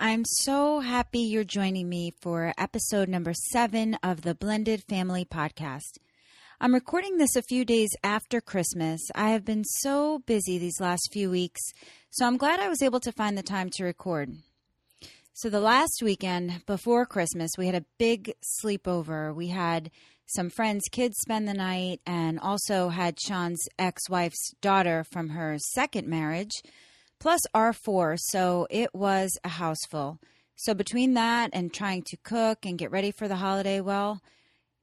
I'm so happy you're joining me for episode number seven of the Blended Family Podcast. I'm recording this a few days after Christmas. I have been so busy these last few weeks, so I'm glad I was able to find the time to record. So, the last weekend before Christmas, we had a big sleepover. We had some friends' kids spend the night and also had Sean's ex wife's daughter from her second marriage, plus R4, So, it was a house full. So, between that and trying to cook and get ready for the holiday, well,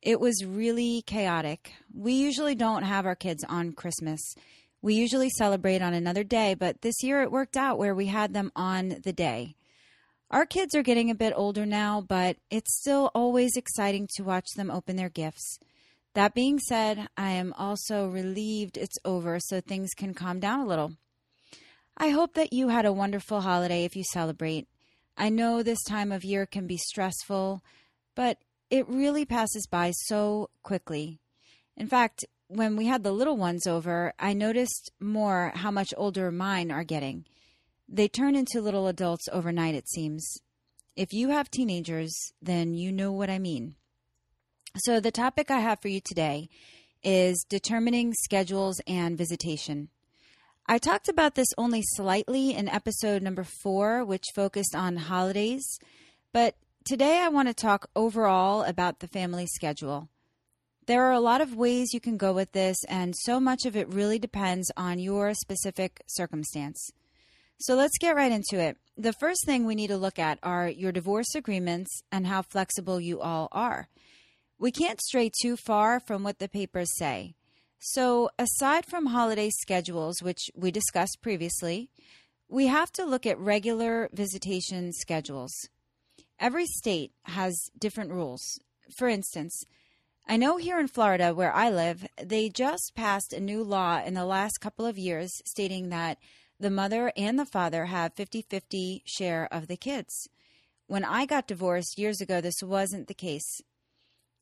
it was really chaotic. We usually don't have our kids on Christmas. We usually celebrate on another day, but this year it worked out where we had them on the day. Our kids are getting a bit older now, but it's still always exciting to watch them open their gifts. That being said, I am also relieved it's over so things can calm down a little. I hope that you had a wonderful holiday if you celebrate. I know this time of year can be stressful, but it really passes by so quickly. In fact, when we had the little ones over, I noticed more how much older mine are getting. They turn into little adults overnight, it seems. If you have teenagers, then you know what I mean. So, the topic I have for you today is determining schedules and visitation. I talked about this only slightly in episode number four, which focused on holidays, but today I want to talk overall about the family schedule. There are a lot of ways you can go with this, and so much of it really depends on your specific circumstance. So let's get right into it. The first thing we need to look at are your divorce agreements and how flexible you all are. We can't stray too far from what the papers say. So, aside from holiday schedules, which we discussed previously, we have to look at regular visitation schedules. Every state has different rules. For instance, I know here in Florida, where I live, they just passed a new law in the last couple of years stating that the mother and the father have 50 50 share of the kids. When I got divorced years ago, this wasn't the case.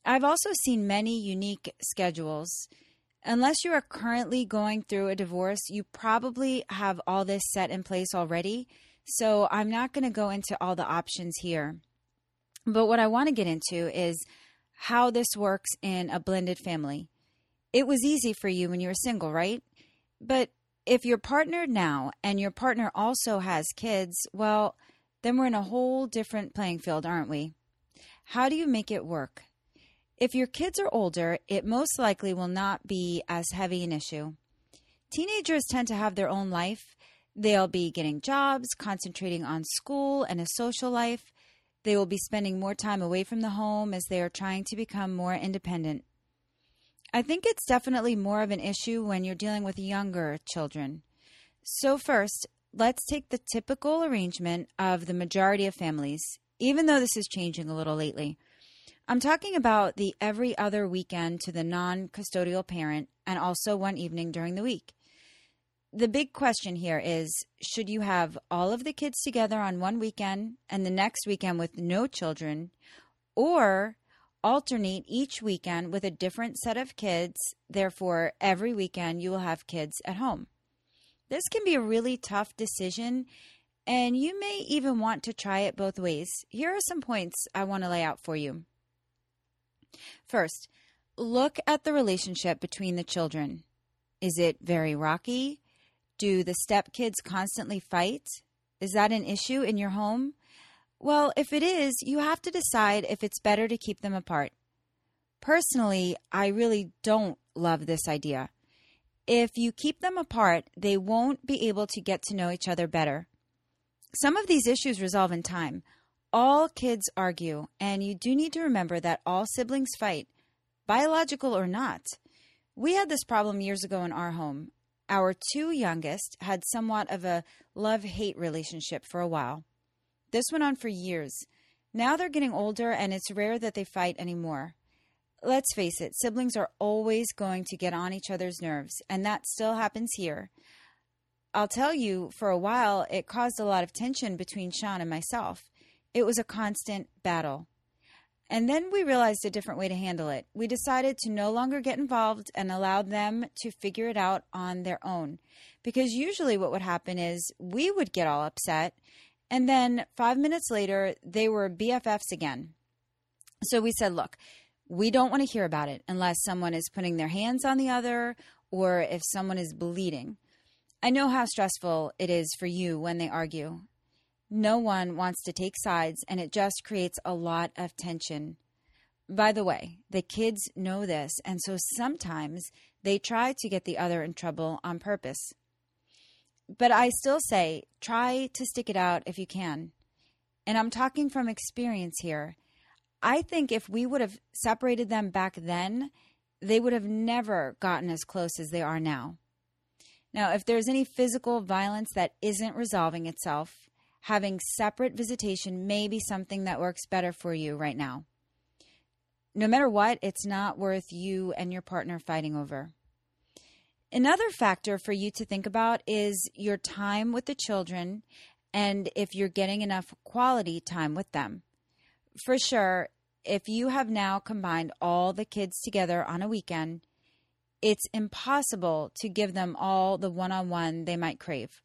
I've also seen many unique schedules. Unless you are currently going through a divorce, you probably have all this set in place already. So I'm not going to go into all the options here. But what I want to get into is how this works in a blended family. It was easy for you when you were single, right? But if you're partnered now and your partner also has kids, well, then we're in a whole different playing field, aren't we? How do you make it work? If your kids are older, it most likely will not be as heavy an issue. Teenagers tend to have their own life. They'll be getting jobs, concentrating on school and a social life. They will be spending more time away from the home as they are trying to become more independent. I think it's definitely more of an issue when you're dealing with younger children. So, first, let's take the typical arrangement of the majority of families, even though this is changing a little lately. I'm talking about the every other weekend to the non custodial parent and also one evening during the week. The big question here is should you have all of the kids together on one weekend and the next weekend with no children, or alternate each weekend with a different set of kids. Therefore, every weekend you will have kids at home. This can be a really tough decision, and you may even want to try it both ways. Here are some points I want to lay out for you. First, look at the relationship between the children. Is it very rocky? Do the stepkids constantly fight? Is that an issue in your home? Well, if it is, you have to decide if it's better to keep them apart. Personally, I really don't love this idea. If you keep them apart, they won't be able to get to know each other better. Some of these issues resolve in time. All kids argue, and you do need to remember that all siblings fight, biological or not. We had this problem years ago in our home. our two youngest had somewhat of a love hate relationship for a while. This went on for years. Now they're getting older, and it's rare that they fight anymore. Let's face it, siblings are always going to get on each other's nerves, and that still happens here. I'll tell you, for a while, it caused a lot of tension between Sean and myself. It was a constant battle. And then we realized a different way to handle it. We decided to no longer get involved and allow them to figure it out on their own. Because usually what would happen is we would get all upset, and then five minutes later, they were BFFs again. So we said, look, we don't want to hear about it unless someone is putting their hands on the other or if someone is bleeding. I know how stressful it is for you when they argue. No one wants to take sides, and it just creates a lot of tension. By the way, the kids know this, and so sometimes they try to get the other in trouble on purpose. But I still say try to stick it out if you can. And I'm talking from experience here. I think if we would have separated them back then, they would have never gotten as close as they are now. Now, if there's any physical violence that isn't resolving itself, having separate visitation may be something that works better for you right now. No matter what, it's not worth you and your partner fighting over. Another factor for you to think about is your time with the children and if you're getting enough quality time with them. For sure, if you have now combined all the kids together on a weekend, it's impossible to give them all the one on one they might crave.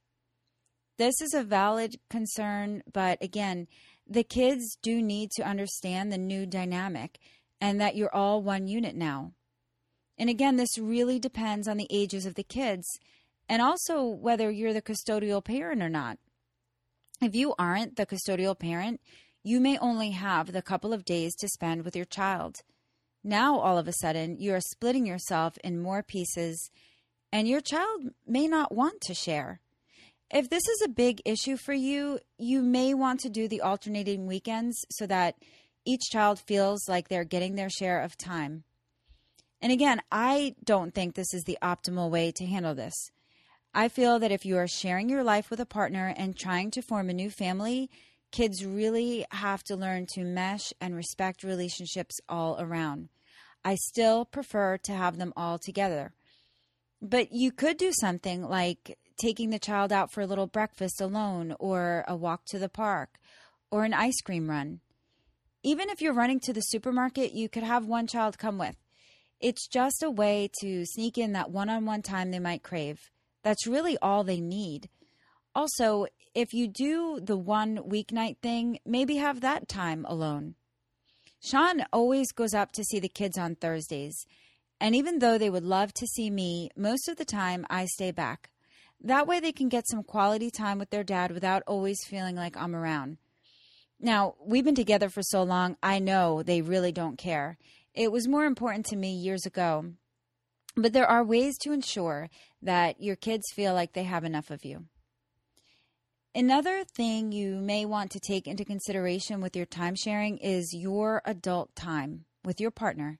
This is a valid concern, but again, the kids do need to understand the new dynamic and that you're all one unit now. And again, this really depends on the ages of the kids and also whether you're the custodial parent or not. If you aren't the custodial parent, you may only have the couple of days to spend with your child. Now, all of a sudden, you are splitting yourself in more pieces, and your child may not want to share. If this is a big issue for you, you may want to do the alternating weekends so that each child feels like they're getting their share of time. And again, I don't think this is the optimal way to handle this. I feel that if you are sharing your life with a partner and trying to form a new family, kids really have to learn to mesh and respect relationships all around. I still prefer to have them all together. But you could do something like taking the child out for a little breakfast alone, or a walk to the park, or an ice cream run. Even if you're running to the supermarket, you could have one child come with. It's just a way to sneak in that one on one time they might crave. That's really all they need. Also, if you do the one weeknight thing, maybe have that time alone. Sean always goes up to see the kids on Thursdays, and even though they would love to see me, most of the time I stay back. That way they can get some quality time with their dad without always feeling like I'm around. Now, we've been together for so long, I know they really don't care. It was more important to me years ago. But there are ways to ensure that your kids feel like they have enough of you. Another thing you may want to take into consideration with your time sharing is your adult time with your partner.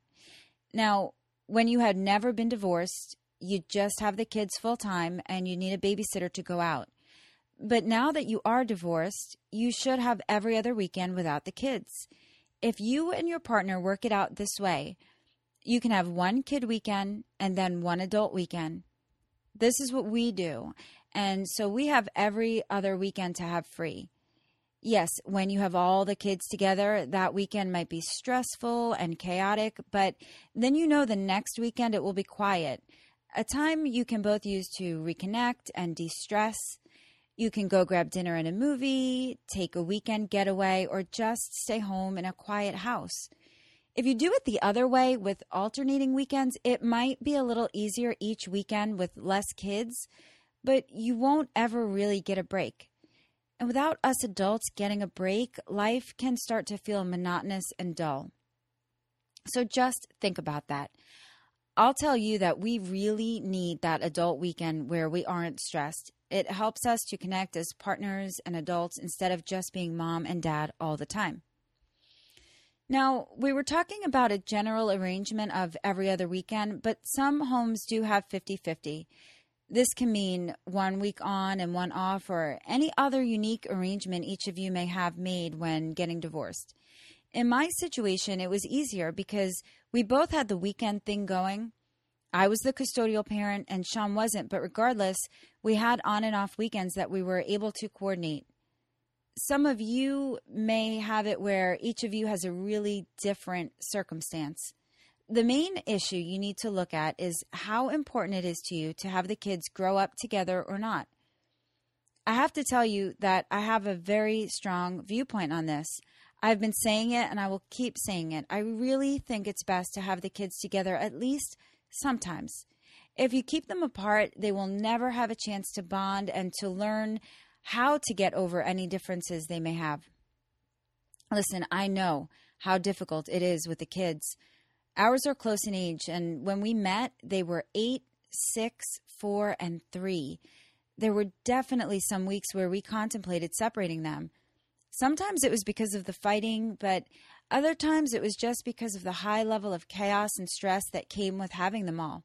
Now, when you had never been divorced, you just have the kids full time and you need a babysitter to go out. But now that you are divorced, you should have every other weekend without the kids. If you and your partner work it out this way, you can have one kid weekend and then one adult weekend. This is what we do. And so we have every other weekend to have free. Yes, when you have all the kids together, that weekend might be stressful and chaotic, but then you know the next weekend it will be quiet a time you can both use to reconnect and de stress. You can go grab dinner and a movie, take a weekend getaway, or just stay home in a quiet house. If you do it the other way with alternating weekends, it might be a little easier each weekend with less kids, but you won't ever really get a break. And without us adults getting a break, life can start to feel monotonous and dull. So just think about that. I'll tell you that we really need that adult weekend where we aren't stressed. It helps us to connect as partners and adults instead of just being mom and dad all the time. Now, we were talking about a general arrangement of every other weekend, but some homes do have 50 50. This can mean one week on and one off, or any other unique arrangement each of you may have made when getting divorced. In my situation, it was easier because we both had the weekend thing going. I was the custodial parent and Sean wasn't, but regardless, we had on and off weekends that we were able to coordinate. Some of you may have it where each of you has a really different circumstance the main issue you need to look at is how important it is to you to have the kids grow up together or not. I have to tell you that I have a very strong viewpoint on this. I've been saying it and I will keep saying it. I really think it's best to have the kids together at least sometimes. If you keep them apart, they will never have a chance to bond and to learn how to get over any differences they may have. Listen, I know how difficult it is with the kids. Ours are close in age, and when we met, they were eight, six, four, and three. There were definitely some weeks where we contemplated separating them. Sometimes it was because of the fighting, but other times it was just because of the high level of chaos and stress that came with having them all.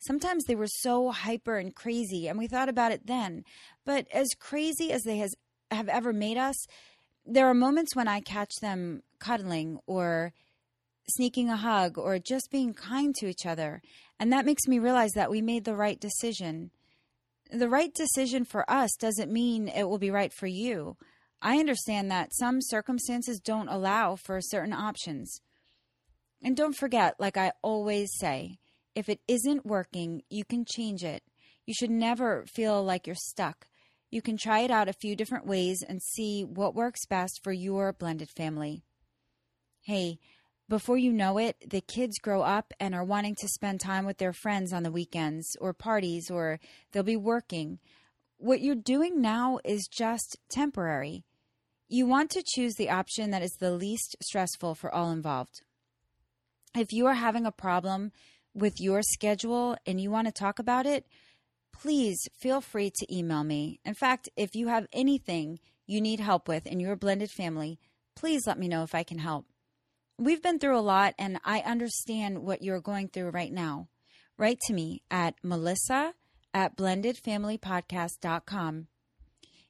Sometimes they were so hyper and crazy, and we thought about it then. But as crazy as they has, have ever made us, there are moments when I catch them cuddling or sneaking a hug or just being kind to each other. And that makes me realize that we made the right decision. The right decision for us doesn't mean it will be right for you. I understand that some circumstances don't allow for certain options. And don't forget, like I always say, if it isn't working, you can change it. You should never feel like you're stuck. You can try it out a few different ways and see what works best for your blended family. Hey, before you know it, the kids grow up and are wanting to spend time with their friends on the weekends or parties, or they'll be working. What you're doing now is just temporary. You want to choose the option that is the least stressful for all involved. If you are having a problem with your schedule and you want to talk about it, please feel free to email me. In fact, if you have anything you need help with in your blended family, please let me know if I can help. We've been through a lot, and I understand what you're going through right now. Write to me at melissa at blendedfamilypodcast.com.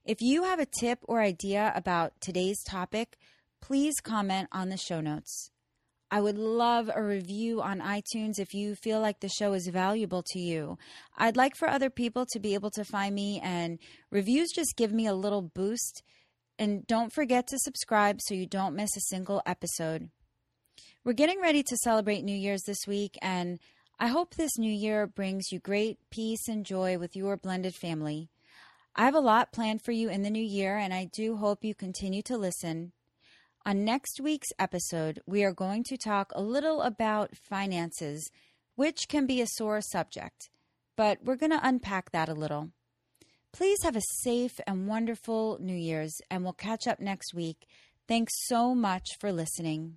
If you have a tip or idea about today's topic, please comment on the show notes. I would love a review on iTunes if you feel like the show is valuable to you. I'd like for other people to be able to find me, and reviews just give me a little boost. And don't forget to subscribe so you don't miss a single episode. We're getting ready to celebrate New Year's this week, and I hope this new year brings you great peace and joy with your blended family. I have a lot planned for you in the new year, and I do hope you continue to listen. On next week's episode, we are going to talk a little about finances, which can be a sore subject, but we're going to unpack that a little. Please have a safe and wonderful New Year's, and we'll catch up next week. Thanks so much for listening.